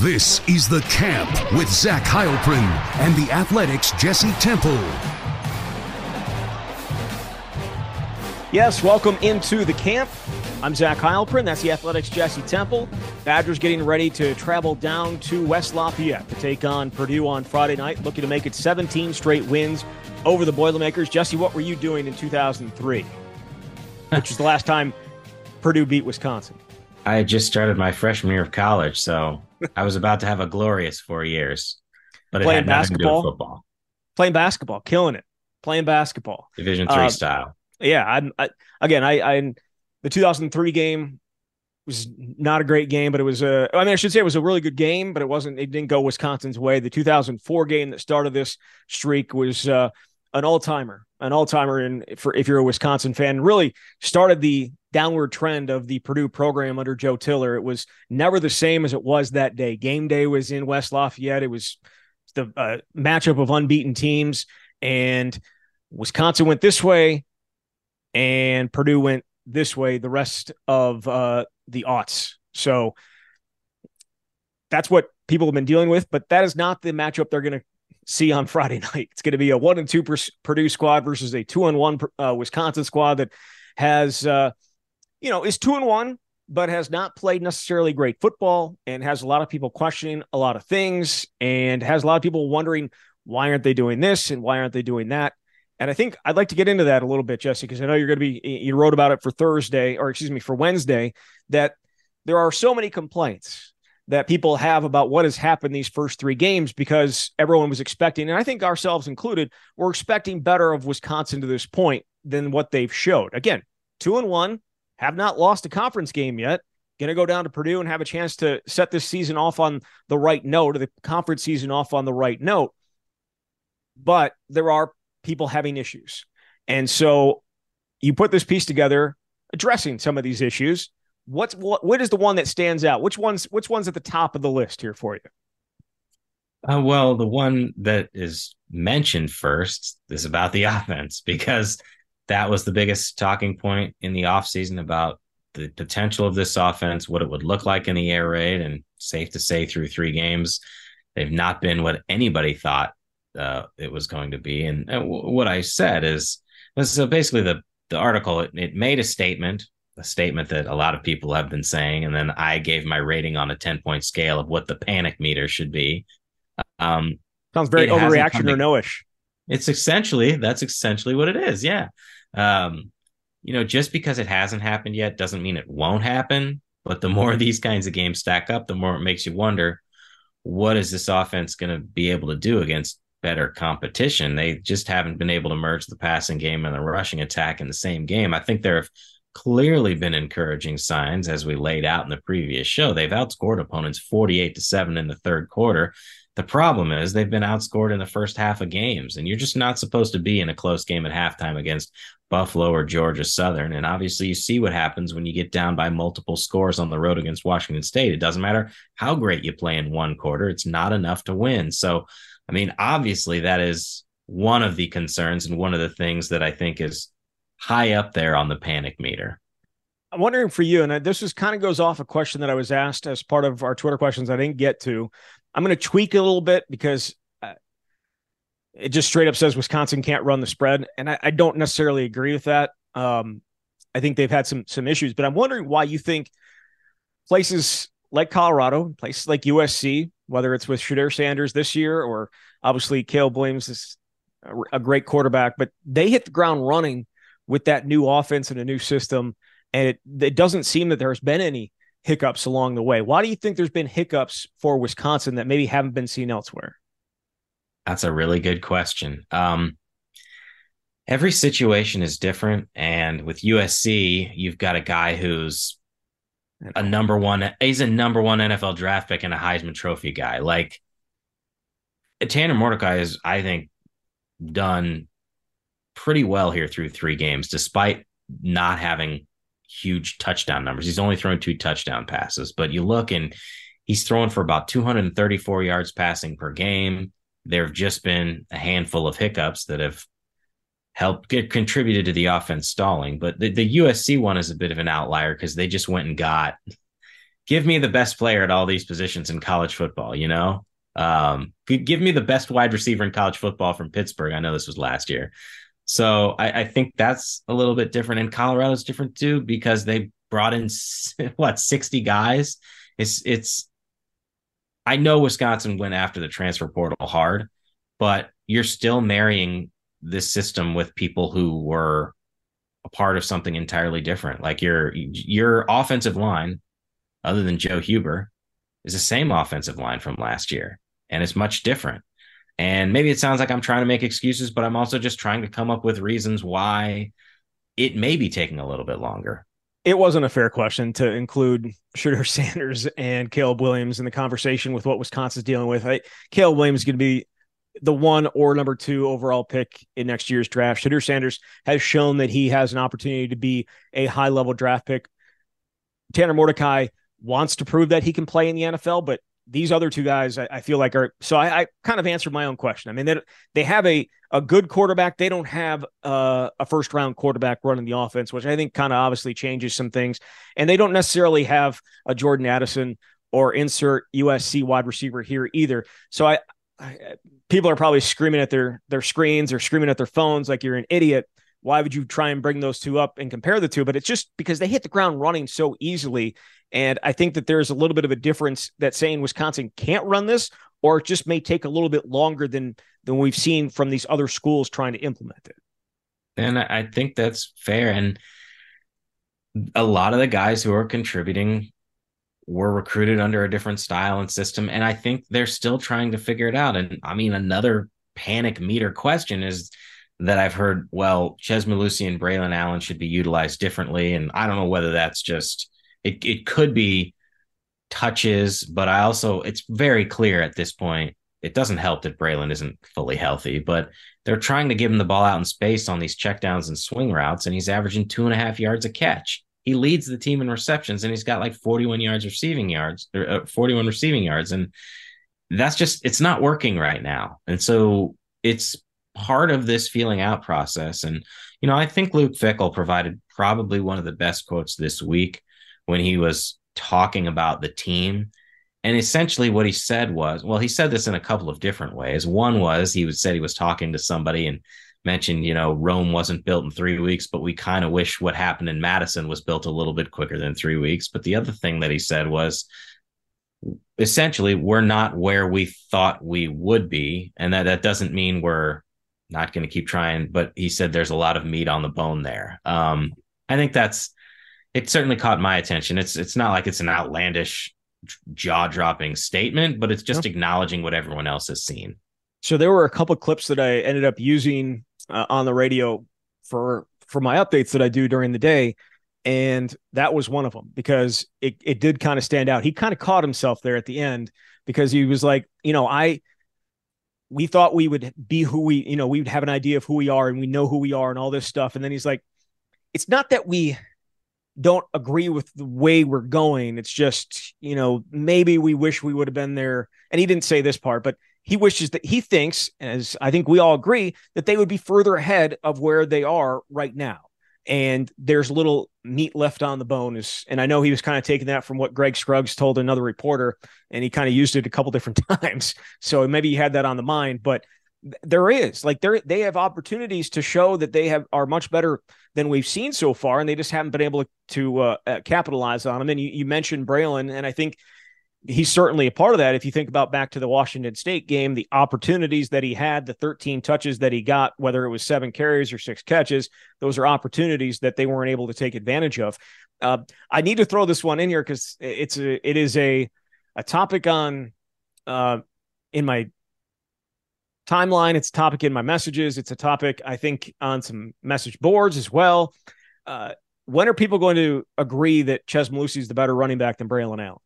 This is The Camp with Zach Heilprin and the Athletic's Jesse Temple. Yes, welcome into The Camp. I'm Zach Heilprin. That's the Athletic's Jesse Temple. Badgers getting ready to travel down to West Lafayette to take on Purdue on Friday night, looking to make it 17 straight wins over the Boilermakers. Jesse, what were you doing in 2003, which was the last time Purdue beat Wisconsin? I had just started my freshman year of college, so I was about to have a glorious four years. But Playing it had nothing to do basketball? football, Playing basketball, killing it, playing basketball. Division three Uh, style. Yeah, I'm, I, again, I, I, the 2003 game was not a great game, but it was a, I mean, I should say it was a really good game, but it wasn't, it didn't go Wisconsin's way. The 2004 game that started this streak was uh, an all timer, an all timer. And for, if you're a Wisconsin fan, really started the downward trend of the Purdue program under Joe Tiller. It was never the same as it was that day. Game day was in West Lafayette. It was the uh, matchup of unbeaten teams and Wisconsin went this way and Purdue went this way the rest of uh, the aughts. So that's what people have been dealing with, but that is not the matchup they're going to see on Friday night. It's going to be a one and two Purdue squad versus a two and one uh, Wisconsin squad that has, uh, you know, is two and one, but has not played necessarily great football and has a lot of people questioning a lot of things and has a lot of people wondering why aren't they doing this and why aren't they doing that. And I think I'd like to get into that a little bit, Jesse, because I know you're going to be, you wrote about it for Thursday, or excuse me, for Wednesday, that there are so many complaints that people have about what has happened these first three games because everyone was expecting, and I think ourselves included, we're expecting better of Wisconsin to this point than what they've showed. Again, two and one, have not lost a conference game yet. Going to go down to Purdue and have a chance to set this season off on the right note, or the conference season off on the right note. But there are people having issues. And so you put this piece together addressing some of these issues. What's what what is the one that stands out? Which one's which one's at the top of the list here for you? Uh, well, the one that is mentioned first is about the offense because that was the biggest talking point in the offseason about the potential of this offense, what it would look like in the air raid, and safe to say through three games, they've not been what anybody thought uh, it was going to be. And, and w- what I said is, so basically the the article it, it made a statement, a statement that a lot of people have been saying, and then I gave my rating on a ten point scale of what the panic meter should be. Um, Sounds very overreaction or to- no-ish. it's essentially that's essentially what it is. Yeah. Um, you know, just because it hasn't happened yet doesn't mean it won't happen. But the more these kinds of games stack up, the more it makes you wonder what is this offense going to be able to do against better competition? They just haven't been able to merge the passing game and the rushing attack in the same game. I think there have clearly been encouraging signs as we laid out in the previous show. They've outscored opponents 48 to 7 in the third quarter. The problem is they've been outscored in the first half of games, and you're just not supposed to be in a close game at halftime against Buffalo or Georgia Southern. And obviously, you see what happens when you get down by multiple scores on the road against Washington State. It doesn't matter how great you play in one quarter, it's not enough to win. So, I mean, obviously, that is one of the concerns and one of the things that I think is high up there on the panic meter. I'm wondering for you, and this is kind of goes off a question that I was asked as part of our Twitter questions I didn't get to. I'm going to tweak it a little bit because uh, it just straight up says Wisconsin can't run the spread, and I, I don't necessarily agree with that. Um, I think they've had some some issues, but I'm wondering why you think places like Colorado, places like USC, whether it's with Shedeur Sanders this year or obviously Caleb Williams is a great quarterback, but they hit the ground running with that new offense and a new system, and it it doesn't seem that there's been any hiccups along the way. Why do you think there's been hiccups for Wisconsin that maybe haven't been seen elsewhere? That's a really good question. Um, every situation is different. And with USC, you've got a guy who's a number one, he's a number one NFL draft pick and a Heisman Trophy guy. Like Tanner Mordecai is, I think, done pretty well here through three games, despite not having huge touchdown numbers. He's only thrown two touchdown passes, but you look and he's throwing for about 234 yards passing per game. There have just been a handful of hiccups that have helped get contributed to the offense stalling. But the, the USC one is a bit of an outlier because they just went and got give me the best player at all these positions in college football, you know? Um, give me the best wide receiver in college football from Pittsburgh. I know this was last year. So I, I think that's a little bit different. And Colorado's different too because they brought in what 60 guys. It's it's I know Wisconsin went after the transfer portal hard, but you're still marrying this system with people who were a part of something entirely different. Like your your offensive line, other than Joe Huber, is the same offensive line from last year, and it's much different. And maybe it sounds like I'm trying to make excuses, but I'm also just trying to come up with reasons why it may be taking a little bit longer. It wasn't a fair question to include Shedeur Sanders and Caleb Williams in the conversation with what Wisconsin's dealing with. I, Caleb Williams is going to be the one or number two overall pick in next year's draft. Shedeur Sanders has shown that he has an opportunity to be a high level draft pick. Tanner Mordecai wants to prove that he can play in the NFL, but these other two guys, I, I feel like are so. I, I, kind of answered my own question. I mean, they they have a a good quarterback. They don't have uh, a first round quarterback running the offense, which I think kind of obviously changes some things. And they don't necessarily have a Jordan Addison or insert USC wide receiver here either. So I, I people are probably screaming at their their screens or screaming at their phones like you're an idiot why would you try and bring those two up and compare the two? But it's just because they hit the ground running so easily. And I think that there's a little bit of a difference that saying Wisconsin can't run this, or it just may take a little bit longer than than we've seen from these other schools trying to implement it. And I think that's fair. And a lot of the guys who are contributing were recruited under a different style and system. And I think they're still trying to figure it out. And I mean, another panic meter question is that I've heard, well, Chez Mellusi and Braelon Allen should be utilized differently. And I don't know whether that's just it it could be touches, but I also it's very clear at this point. It doesn't help that Braelon isn't fully healthy, but they're trying to give him the ball out in space on these checkdowns and swing routes, and he's averaging two and a half yards a catch. He leads the team in receptions, and he's got like 41 yards receiving yards, or uh, 41 receiving yards, and that's just it's not working right now. And so it's part of this feeling out process. And, you know, I think Luke Fickell provided probably one of the best quotes this week when he was talking about the team. And essentially what he said was, well, he said this in a couple of different ways. One was he said he was talking to somebody and mentioned, you know, Rome wasn't built in three weeks, but we kind of wish what happened in Madison was built a little bit quicker than three weeks. But the other thing that he said was essentially we're not where we thought we would be. And that, that doesn't mean we're not going to keep trying, but he said there's a lot of meat on the bone there. Um, I think that's it. Certainly caught my attention. It's it's not like it's an outlandish, jaw dropping statement, but it's just acknowledging what everyone else has seen. So there were a couple clips that I ended up using uh, on the radio for for my updates that I do during the day, and that was one of them because it it did kind of stand out. He kind of caught himself there at the end because he was like, you know, I we thought we would be who we, you know, we would have an idea of who we are and we know who we are and all this stuff. And then he's like, it's not that we don't agree with the way we're going. It's just, you know, maybe we wish we would have been there. And he didn't say this part, but he wishes that he thinks, as I think we all agree, that they would be further ahead of where they are right now and there's little meat left on the bone is and i know he was kind of taking that from what greg scruggs told another reporter and he kind of used it a couple different times. So maybe he had that on the mind but there is like there they have opportunities to show that they have are much better than we've seen so far and they just haven't been able to, to uh, uh capitalize on them and you, you mentioned braelon and i think he's certainly a part of that. If you think about back to the Washington State game, the opportunities that he had, the 13 touches that he got, whether it was seven carries or six catches, those are opportunities that they weren't able to take advantage of. Uh, I need to throw this one in here because it's a it is a a topic on uh, in my timeline. It's a topic in my messages. It's a topic I think on some message boards as well. Uh, when are people going to agree that Chez Mellusi is the better running back than Braelon Allen?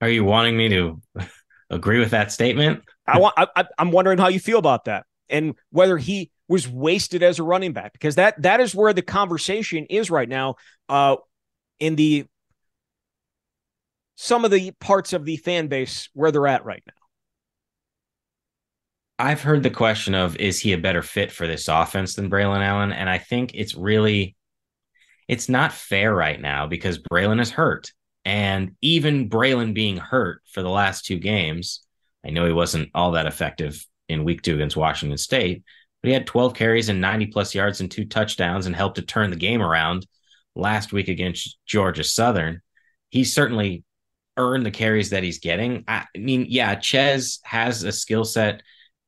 Are you wanting me to agree with that statement? I want. I, I'm wondering how you feel about that, and whether he was wasted as a running back, because that that is where the conversation is right now. Uh, in the some of the parts of the fan base where they're at right now. I've heard the question of is he a better fit for this offense than Braelon Allen, and I think it's really it's not fair right now because Braelon is hurt. And even Braelon being hurt for the last two games, I know he wasn't all that effective in week two against Washington State, but he had 12 carries and 90 plus yards and two touchdowns and helped to turn the game around last week against Georgia Southern. He certainly earned the carries that he's getting. I mean, yeah, Chez has a skill set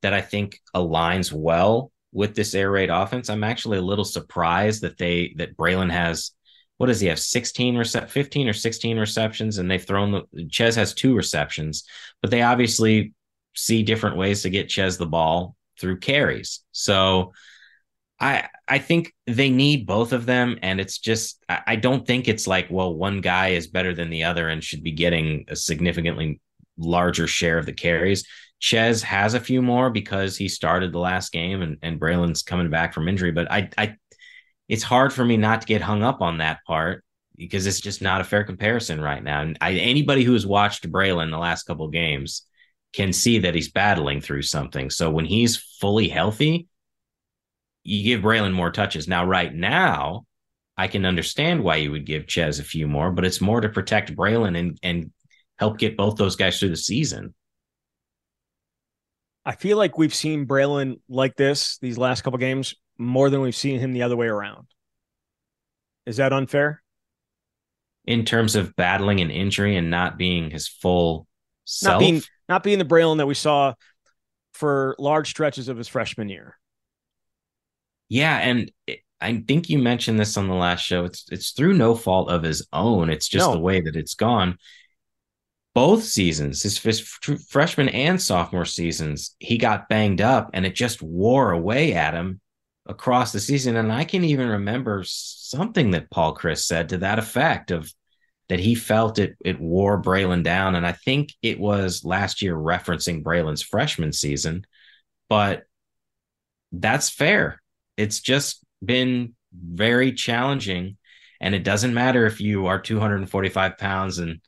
that I think aligns well with this air raid offense. I'm actually a little surprised that they that Braelon has what does he have 16 rece- 15 or 16 receptions and they've thrown the Chez has two receptions, but they obviously see different ways to get Chez the ball through carries. So I I think they need both of them, and it's just I, I don't think it's like well one guy is better than the other and should be getting a significantly larger share of the carries. Chez has a few more because he started the last game and, and Braelon's coming back from injury. But I, I, it's hard for me not to get hung up on that part because it's just not a fair comparison right now. And I, anybody who has watched Braelon the last couple games can see that he's battling through something. So when he's fully healthy, you give Braelon more touches. Now, right now, I can understand why you would give Chez a few more, but it's more to protect Braelon and and help get both those guys through the season. I feel like we've seen Braelon like this these last couple games more than we've seen him the other way around. Is that unfair? In terms of battling an injury and not being his full self, not being not being the Braelon that we saw for large stretches of his freshman year. Yeah, and it, I think you mentioned this on the last show. It's it's through no fault of his own. It's just no. the way that it's gone both seasons, his, his freshman and sophomore seasons, he got banged up and it just wore away at him across the season. And I can even remember something that Paul Chryst said to that effect of that he felt it it wore Braelon down. And I think it was last year referencing Braelon's freshman season, but that's fair. It's just been very challenging. And it doesn't matter if you are 245 pounds and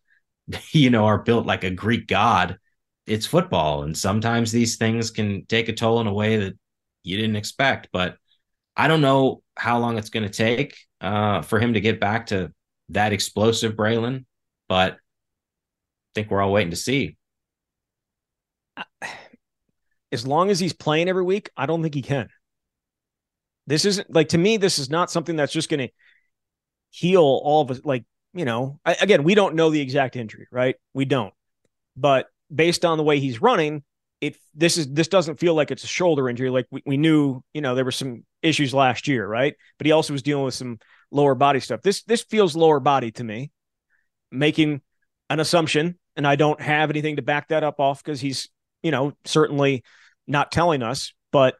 you know, are built like a Greek god. It's football. And sometimes these things can take a toll in a way that you didn't expect. But I don't know how long it's going to take uh, for him to get back to that explosive Braelon, but I think we're all waiting to see. As long as he's playing every week, I don't think he can. This isn't like to me, this is not something that's just going to heal all of us. Like you know, I, again, we don't know the exact injury, right? We don't. But based on the way he's running, it this is this doesn't feel like it's a shoulder injury. Like we, we knew, you know, there were some issues last year, right? But he also was dealing with some lower body stuff. This this feels lower body to me, making an assumption, and I don't have anything to back that up off because he's, you know, certainly not telling us. But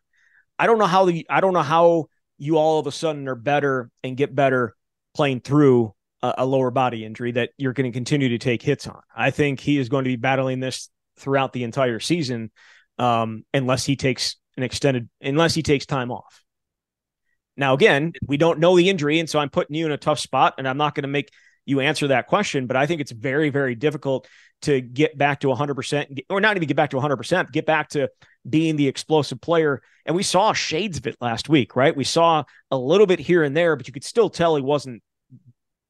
I don't know how the I don't know how you all of a sudden are better and get better playing through a, a lower body injury that you're going to continue to take hits on. I think he is going to be battling this throughout the entire season, um, unless he takes an extended, unless he takes time off. Now, again, we don't know the injury, and so I'm putting you in a tough spot, and I'm not going to make you answer that question. But I think it's very, very difficult to get back to 100%, or not even get back to 100%, get back to being the explosive player. And we saw shades of it last week, right? We saw a little bit here and there, but you could still tell he wasn't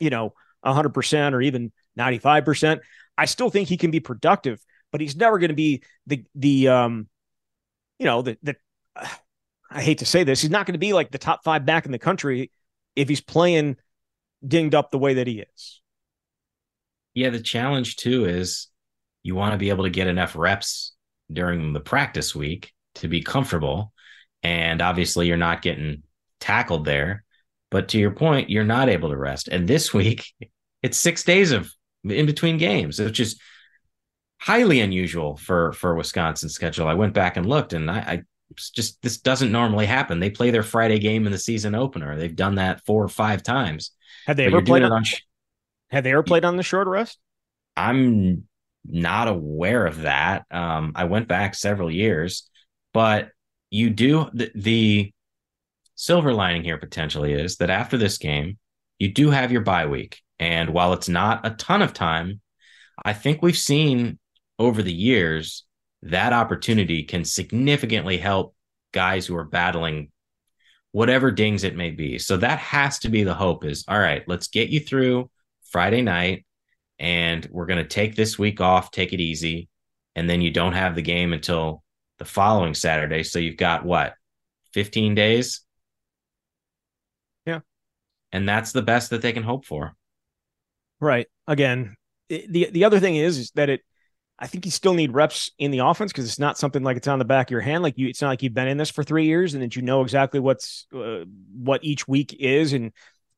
you know, 100% or even 95%. I still think he can be productive, but he's never going to be the, the, um, you know, the, the, uh, I hate to say this, he's not going to be like the top five back in the country if he's playing dinged up the way that he is. Yeah. The challenge too is you want to be able to get enough reps during the practice week to be comfortable. And obviously, you're not getting tackled there. But to your point, you're not able to rest. And this week, it's six days of in between games, which is highly unusual for for Wisconsin's schedule. I went back and looked, and I, I just this doesn't normally happen. They play their Friday game in the season opener. They've done that four or five times. Have they ever played on? on sh- have they ever played on the short rest? I'm not aware of that. Um, I went back several years, but you do the, the silver lining here potentially is that after this game, you do have your bye week. And while it's not a ton of time, I think we've seen over the years that opportunity can significantly help guys who are battling whatever dings it may be. So that has to be the hope is all right, let's get you through Friday night and we're going to take this week off, take it easy. And then you don't have the game until the following Saturday. So you've got what, 15 days? Yeah. And that's the best that they can hope for. Right. Again, the the other thing is, is that it I think you still need reps in the offense because it's not something like it's on the back of your hand. Like you, it's not like you've been in this for three years and that you know exactly what's uh, what each week is, and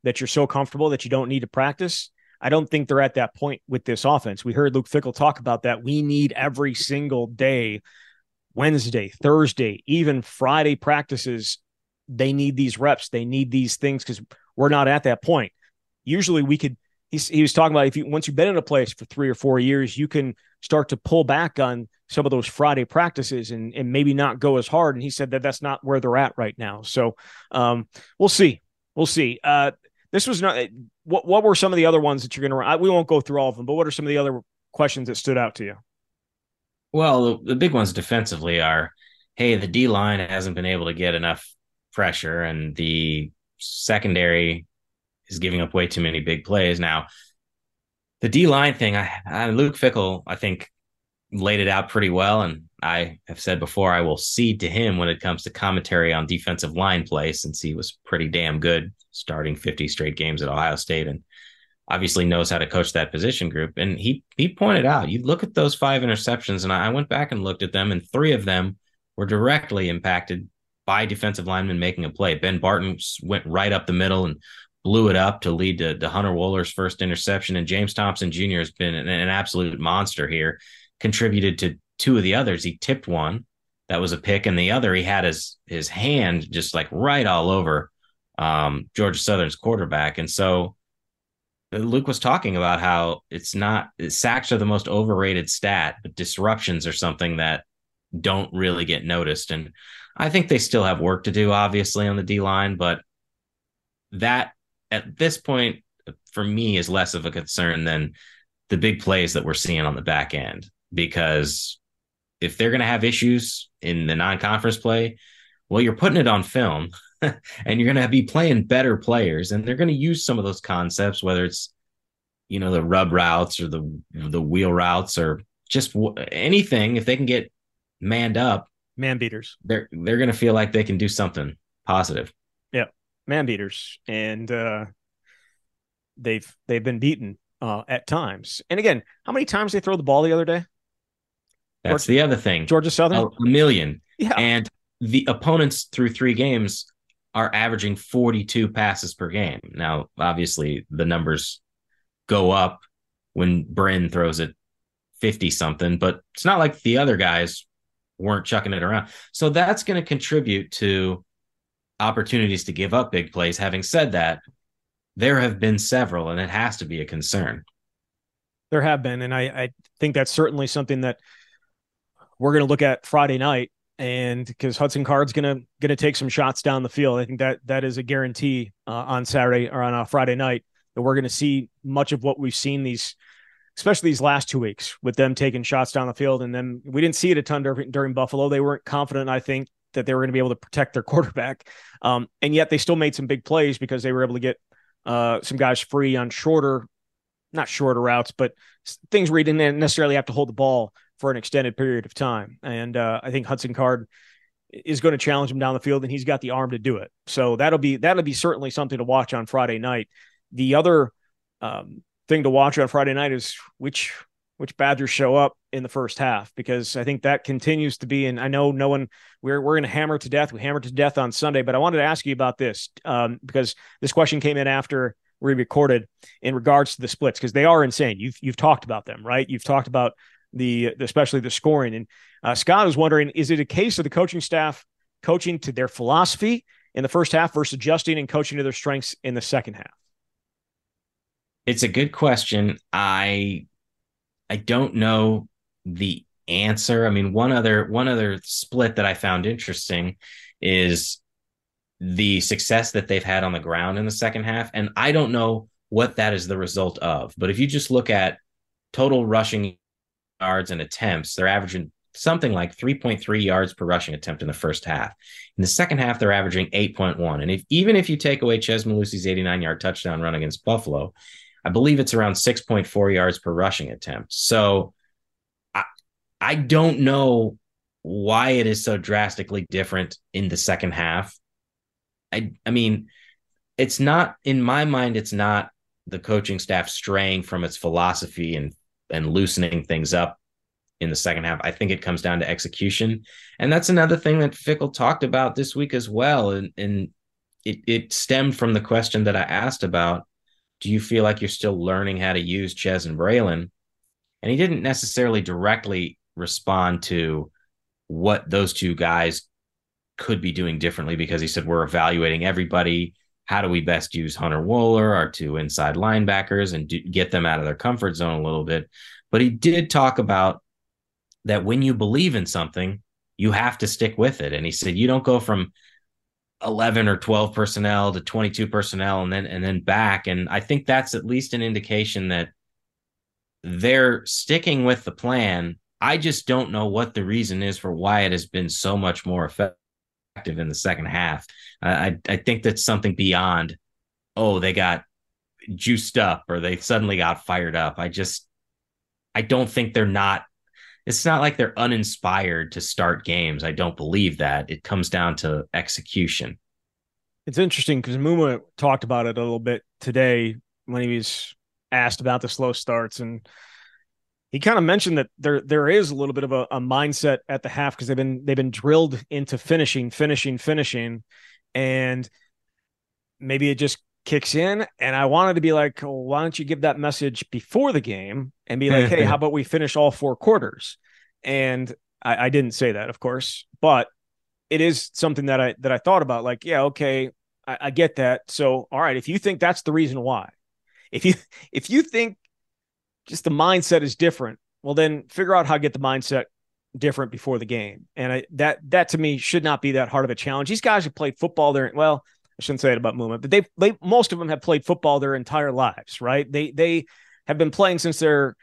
that you're so comfortable that you don't need to practice. I don't think they're at that point with this offense. We heard Luke Fickell talk about that. We need every single day, Wednesday, Thursday, even Friday practices. They need these reps. They need these things because we're not at that point. Usually, we could he's, he was talking about if you once you've been in a place for three or four years, you can start to pull back on some of those Friday practices and and maybe not go as hard. And he said that that's not where they're at right now. So um, we'll see, we'll see. Uh, this was not what what were some of the other ones that you're going to? We won't go through all of them, but what are some of the other questions that stood out to you? Well, the big ones defensively are, hey, the D line hasn't been able to get enough pressure, and the secondary is giving up way too many big plays. Now, the D line thing, I, I, Luke Fickell, I think laid it out pretty well, and I have said before I will cede to him when it comes to commentary on defensive line play, since he was pretty damn good starting 50 straight games at Ohio State, and obviously knows how to coach that position group. And he he pointed out, you look at those five interceptions, and I went back and looked at them, and three of them were directly impacted by defensive linemen making a play. Ben Barton went right up the middle and blew it up to lead to, to Hunter Wohler's first interception. And James Thompson Jr. has been an, an, absolute monster here, contributed to two of the others. He tipped one that was a pick, and the other he had his his hand just like right all over um, Georgia Southern's quarterback. And so uh, Luke was talking about how it's not sacks are the most overrated stat, but disruptions are something that don't really get noticed. And I think they still have work to do, obviously, on the D line, but that at this point for me is less of a concern than the big plays that we're seeing on the back end. Because if they're going to have issues in the non-conference play well you're putting it on film and you're going to be playing better players and they're going to use some of those concepts whether it's you know the rub routes or the the wheel routes or just w- anything. If they can get manned up man beaters. they're they're going to feel like they can do something positive man beaters, and uh, they've they've been beaten uh, at times. And again, how many times they throw the ball the other day? That's Georgia, the other thing. Georgia Southern, a million. Yeah, and the opponents through three games are averaging 42 passes per game. Now, obviously, the numbers go up when Brin throws it 50 something, but it's not like the other guys weren't chucking it around. So that's going to contribute to opportunities to give up big plays. Having said that, there have been several, and it has to be a concern. There have been, and I, I think that's certainly something that we're going to look at Friday night, and because Hudson Card's going to going to take some shots down the field. I think that that is a guarantee uh, on Saturday or on a Friday night that we're going to see much of what we've seen these especially these last two weeks with them taking shots down the field. And then we didn't see it a ton during, during Buffalo. They weren't confident, I think, that they were going to be able to protect their quarterback. Um, and yet they still made some big plays because they were able to get uh, some guys free on shorter, not shorter routes, but things where you didn't necessarily have to hold the ball for an extended period of time. And uh, I think Hudson Card is going to challenge him down the field, and he's got the arm to do it. So that'll be that'll be certainly something to watch on Friday night. The other um, thing to watch on Friday night is which which Badgers show up in the first half because I think that continues to be. And I know no one we're we're going to hammer to death. We hammered to death on Sunday, but I wanted to ask you about this um, because this question came in after we recorded in regards to the splits because they are insane. You've you've talked about them, right? You've talked about the especially the scoring. And uh, Scott was wondering, is it a case of the coaching staff coaching to their philosophy in the first half versus adjusting and coaching to their strengths in the second half? It's a good question. I I don't know the answer. I mean, one other one other split that I found interesting is the success that they've had on the ground in the second half, and I don't know what that is the result of. But if you just look at total rushing yards and attempts, they're averaging something like 3.3 yards per rushing attempt in the first half. In the second half, they're averaging 8.1. And if even if you take away Chez Mellusi's 89 yard touchdown run against Buffalo, I believe it's around 6.4 yards per rushing attempt. So I, I don't know why it is so drastically different in the second half. I I mean, it's not in my mind, it's not the coaching staff straying from its philosophy and and loosening things up in the second half. I think it comes down to execution. And that's another thing that Fickell talked about this week as well. And, and it, it stemmed from the question that I asked about do you feel like you're still learning how to use Chez and Braelon? And he didn't necessarily directly respond to what those two guys could be doing differently because he said we're evaluating everybody. How do we best use Hunter Wohler, our two inside linebackers, and do, get them out of their comfort zone a little bit? But he did talk about that when you believe in something, you have to stick with it. And he said you don't go from 11 or 12 personnel to 22 personnel and then and then back and I think that's at least an indication that they're sticking with the plan. I just don't know what the reason is for why it has been so much more effective in the second half. I I think that's something beyond oh they got juiced up or they suddenly got fired up. I just I don't think they're not it's not like they're uninspired to start games. I don't believe that. It comes down to execution. It's interesting because Muma talked about it a little bit today when he was asked about the slow starts and he kind of mentioned that there there is a little bit of a, a mindset at the half because they've been they've been drilled into finishing, finishing, finishing, and maybe it just kicks in. And I wanted to be like, well, why don't you give that message before the game and be like, hey, how about we finish all four quarters? And I, I didn't say that, of course, but it is something that I that I thought about. Like, yeah, okay, I, I get that. So, all right, if you think that's the reason why, if you if you think just the mindset is different, well, then figure out how to get the mindset different before the game. And I, that that to me should not be that hard of a challenge. These guys have played football there. Well, I shouldn't say it about movement, but they they most of them have played football their entire lives, right? They they have been playing since they're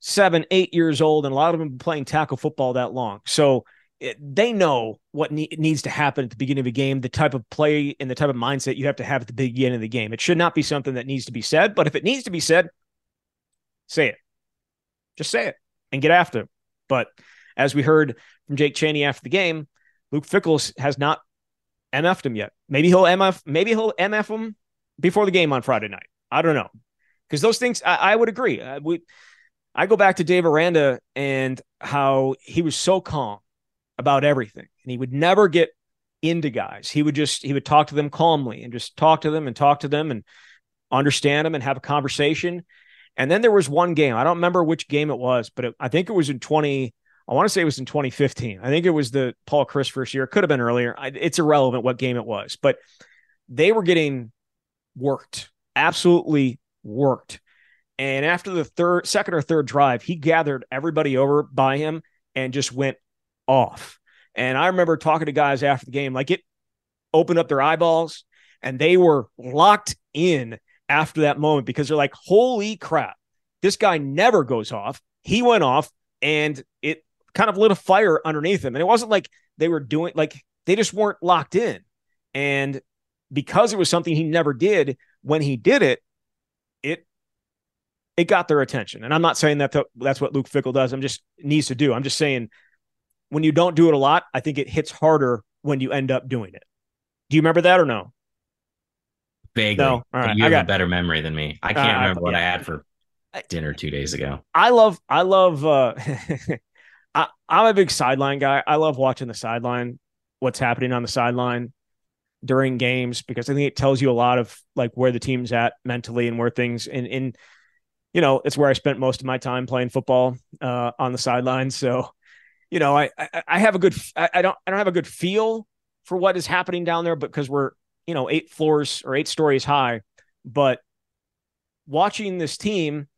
seven, eight years old, and a lot of them have been playing tackle football that long. So it, they know what ne- needs to happen at the beginning of a game, the type of play and the type of mindset you have to have at the beginning of the game. It should not be something that needs to be said, but if it needs to be said, say it. Just say it and get after it. But as we heard from Jake Chaney after the game, Luke Fickell has not MF'd him yet. Maybe he'll MF, maybe he'll MF him before the game on Friday night. I don't know. Because those things, I, I would agree. I, we, I go back to Dave Aranda and how he was so calm about everything. And he would never get into guys. He would just, he would talk to them calmly and just talk to them and talk to them and understand them and have a conversation. And then there was one game. I don't remember which game it was, but it, I think it was in 20, I want to say it was in 2015. I think it was the Paul Chryst first year. It could have been earlier. I, it's irrelevant what game it was, but they were getting worked, absolutely worked. And after the third, second or third drive, he gathered everybody over by him and just went off. And I remember talking to guys after the game, like it opened up their eyeballs and they were locked in after that moment because they're like, holy crap, this guy never goes off. He went off and it kind of lit a fire underneath them. And it wasn't like they were doing like they just weren't locked in. And because it was something he never did, when he did it, it it got their attention. And I'm not saying that that's what Luke Fickell does. I'm just needs to do. I'm just saying when you don't do it a lot, I think it hits harder when you end up doing it. Do you remember that or no? Vaguely. No. All right. You have got, a better memory than me. I can't uh, remember what yeah. I had for dinner two days ago. I love I love uh I, I'm a big sideline guy. I love watching the sideline, what's happening on the sideline during games because I think it tells you a lot of like where the team's at mentally and where things and in you know it's where I spent most of my time playing football uh, on the sidelines. So you know I, I, I have a good I, I don't I don't have a good feel for what is happening down there, because we're you know eight floors or eight stories high, but watching this team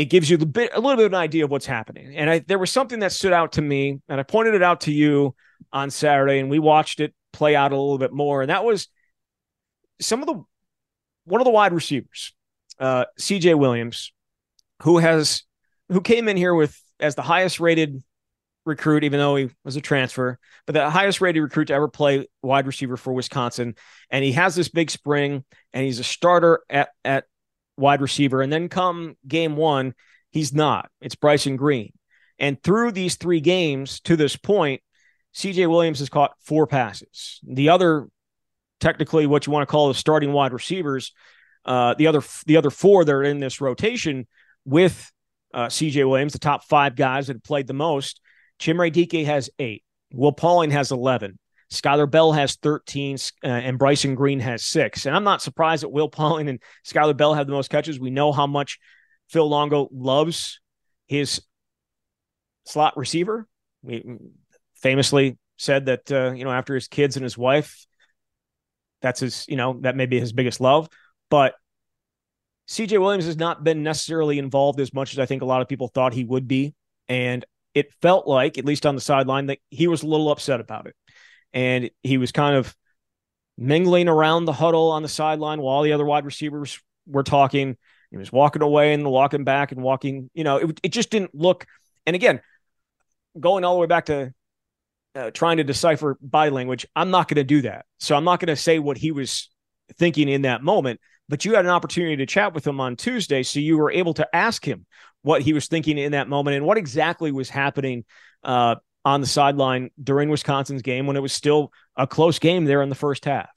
it gives you a, bit, a little bit of an idea of what's happening. And I, there was something that stood out to me, and I pointed it out to you on Saturday, and we watched it play out a little bit more. And that was some of the one of the wide receivers, uh, CJ Williams, who has who came in here with as the highest rated recruit, even though he was a transfer, but the highest rated recruit to ever play wide receiver for Wisconsin. And he has this big spring and he's a starter at, at wide receiver. And then come game one, he's not. It's Bryson Green. And through these three games to this point, CJ Williams has caught four passes. The other, technically, what you want to call the starting wide receivers, uh, the other the other four that are in this rotation with uh, CJ Williams, the top five guys that have played the most. Chimere Dike has eight. Will Pauling has 11. Skyler Bell has 13, uh, and Bryson Green has six. And I'm not surprised that Will Pauling and Skyler Bell have the most catches. We know how much Phil Longo loves his slot receiver. We famously said that, uh, you know, after his kids and his wife, that's his, you know, that may be his biggest love. But CJ Williams has not been necessarily involved as much as I think a lot of people thought he would be. And it felt like, at least on the sideline, that he was a little upset about it. And he was kind of mingling around the huddle on the sideline while the other wide receivers were talking. He was walking away and walking back and walking, you know, it, it just didn't look. And again, going all the way back to uh, trying to decipher body language, I'm not going to do that. So I'm not going to say what he was thinking in that moment. But you had an opportunity to chat with him on Tuesday, so you were able to ask him what he was thinking in that moment and what exactly was happening uh, on the sideline during Wisconsin's game when it was still a close game there in the first half.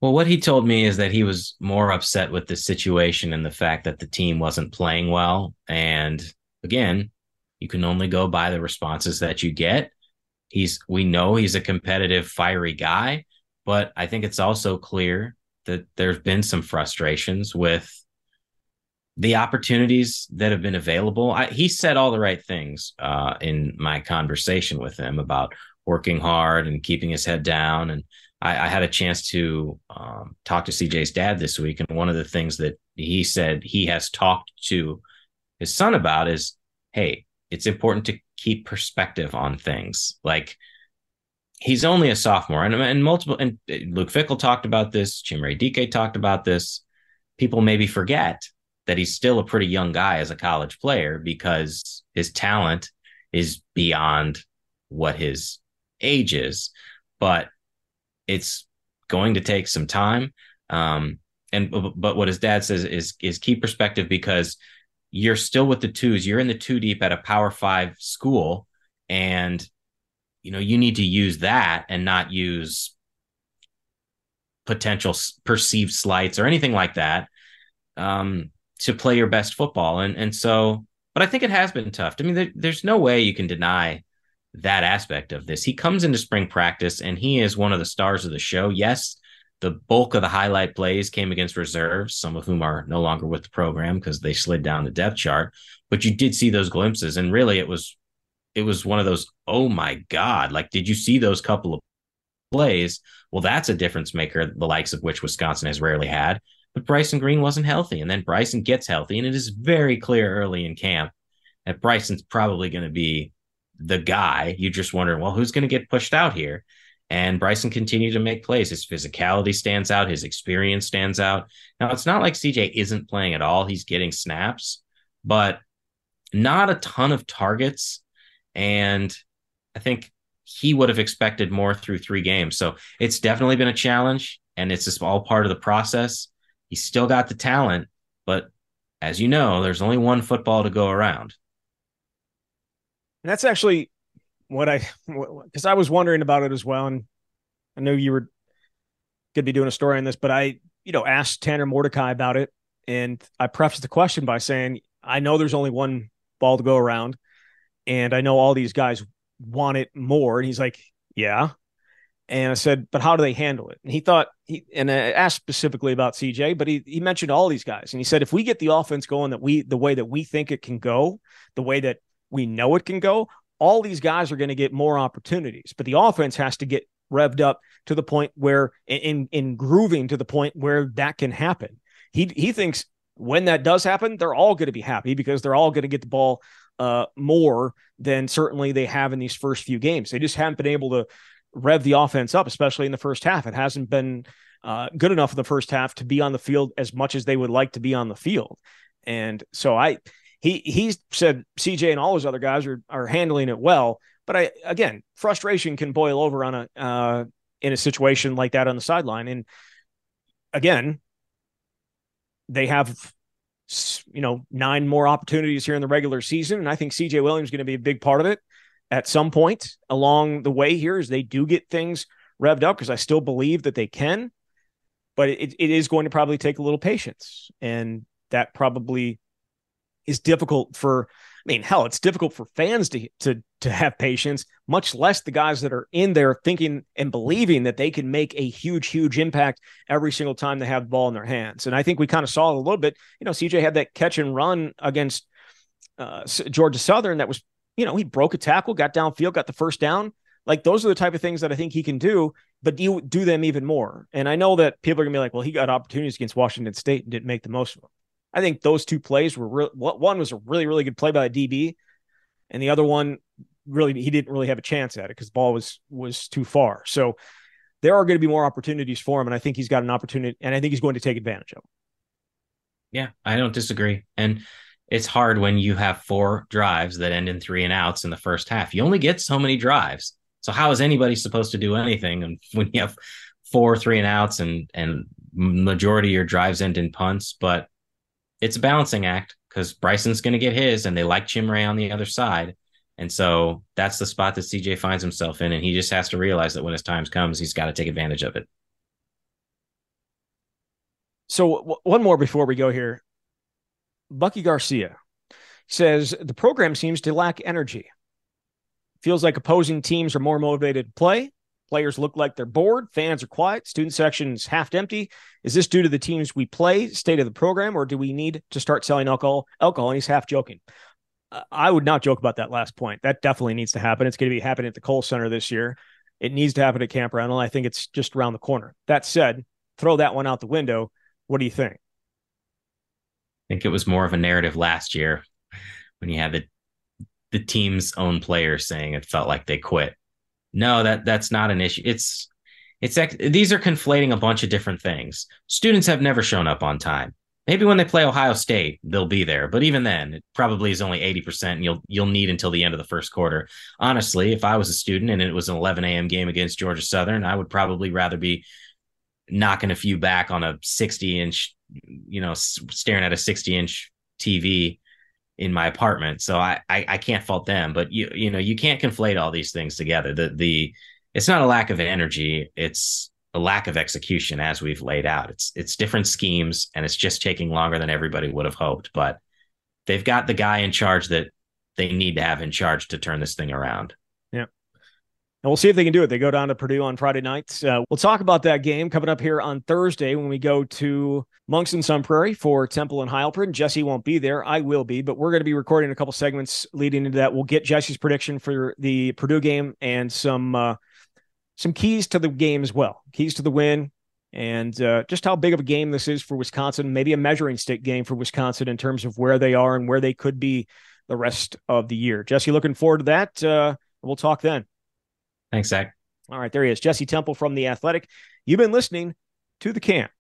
Well, what he told me is that he was more upset with the situation and the fact that the team wasn't playing well. And again, you can only go by the responses that you get. He's, we know he's a competitive, fiery guy, but I think it's also clear that there's been some frustrations with the opportunities that have been available. I, he said all the right things uh, in my conversation with him about working hard and keeping his head down. And I, I had a chance to um, talk to CJ's dad this week, and one of the things that he said he has talked to his son about is, "Hey, it's important to keep perspective on things. Like he's only a sophomore, and, and multiple and Luke Fickell talked about this. Chimere Dike talked about this. People maybe forget." That he's still a pretty young guy as a college player because his talent is beyond what his age is. But it's going to take some time. Um, and but what his dad says is is key perspective because you're still with the twos. You're in the two deep at a Power Five school, and you know you need to use that and not use potential perceived slights or anything like that. Um, to play your best football. And and so, but I think it has been tough. I mean, there, there's no way you can deny that aspect of this. He comes into spring practice and he is one of the stars of the show. Yes, the bulk of the highlight plays came against reserves, some of whom are no longer with the program because they slid down the depth chart. But you did see those glimpses, and really, it was it was one of those. Oh my God! Like, did you see those couple of plays? Well, that's a difference maker, the likes of which Wisconsin has rarely had but Bryson Green wasn't healthy. And then Bryson gets healthy. And it is very clear early in camp that Bryson's probably going to be the guy. You just wonder, well, who's going to get pushed out here? And Bryson continued to make plays. His physicality stands out, his experience stands out. Now, it's not like CJ isn't playing at all. He's getting snaps, but not a ton of targets. And I think he would have expected more through three games. So it's definitely been a challenge, and it's just all part of the process. He's still got the talent, but as you know, there's only one football to go around. And that's actually what I, because I was wondering about it as well. And I know you were going to be doing a story on this, but I, you know, asked Tanner Mordecai about it. And I prefaced the question by saying, I know there's only one ball to go around. And I know all these guys want it more. And he's like, yeah. And I said, but how do they handle it? And he thought he and I asked specifically about CJ, but he he mentioned all these guys. And he said, if we get the offense going that we the way that we think it can go, the way that we know it can go, all these guys are going to get more opportunities. But the offense has to get revved up to the point where in in grooving to the point where that can happen. He he thinks when that does happen, they're all going to be happy because they're all going to get the ball uh, more than certainly they have in these first few games. They just haven't been able to rev the offense up, especially in the first half. It hasn't been uh, good enough in the first half to be on the field as much as they would like to be on the field. And so I, he he said CJ and all those other guys are are handling it well. But I again, frustration can boil over on a uh, in a situation like that on the sideline. And again, they have you know nine more opportunities here in the regular season, and I think CJ Williams is going to be a big part of it at some point along the way here as they do get things revved up because I still believe that they can, but it, it is going to probably take a little patience, and that probably is difficult for I mean, hell, it's difficult for fans to to to have patience, much less the guys that are in there thinking and believing that they can make a huge, huge impact every single time they have the ball in their hands. And I think we kind of saw a little bit. You know, CJ had that catch and run against uh, Georgia Southern that was, you know, he broke a tackle, got downfield, got the first down. Like those are the type of things that I think he can do, but you do them even more. And I know that people are gonna be like, well, he got opportunities against Washington State and didn't make the most of them. I think those two plays were real. One was a really, really good play by a DB, and the other one really he didn't really have a chance at it because the ball was was too far. So there are going to be more opportunities for him, and I think he's got an opportunity, and I think he's going to take advantage of. Them. Yeah, I don't disagree, and it's hard when you have four drives that end in three and outs in the first half. You only get so many drives, so how is anybody supposed to do anything? When you have four three and outs and and majority of your drives end in punts, but it's a balancing act because Bryson's going to get his, and they like Chimere on the other side. And so that's the spot that CJ finds himself in. And he just has to realize that when his time comes, he's got to take advantage of it. So, w- one more before we go here. Bucky Garcia says the program seems to lack energy. Feels like opposing teams are more motivated to play. Players look like they're bored. Fans are quiet. Student sections half empty. Is this due to the teams we play, state of the program, or do we need to start selling alcohol? Alcohol, and he's half joking. I would not joke about that last point. That definitely needs to happen. It's going to be happening at the Kohl Center this year. It needs to happen at Camp Randall. I think it's just around the corner. That said, throw that one out the window. What do you think? Think it was more of a narrative last year when you had the the team's own players saying it felt like they quit. No, that that's not an issue. It's it's these are conflating a bunch of different things. Students have never shown up on time. Maybe when they play Ohio State, they'll be there, but even then, it probably is only eighty percent, and you'll you'll need until the end of the first quarter. Honestly, if I was a student and it was an eleven a.m. game against Georgia Southern, I would probably rather be knocking a few back on a sixty inch, you know, staring at a sixty inch TV in my apartment. So I, I, I can't fault them, but you you know you can't conflate all these things together. The the it's not a lack of energy, it's a lack of execution as we've laid out. It's it's different schemes and it's just taking longer than everybody would have hoped, but they've got the guy in charge that they need to have in charge to turn this thing around. And we'll see if they can do it. They go down to Purdue on Friday nights. Uh, we'll talk about that game coming up here on Thursday when we go to Monkson Sun Prairie for Temple and Heilprin. Jesse won't be there. I will be, but we're going to be recording a couple segments leading into that. We'll get Jesse's prediction for the Purdue game and some uh, some keys to the game as well. Keys to the win and uh, just how big of a game this is for Wisconsin. Maybe a measuring stick game for Wisconsin in terms of where they are and where they could be the rest of the year. Jesse, looking forward to that. Uh, we'll talk then. Thanks, Zach. All right, there he is, Jesse Temple from The Athletic. You've been listening to The Camp.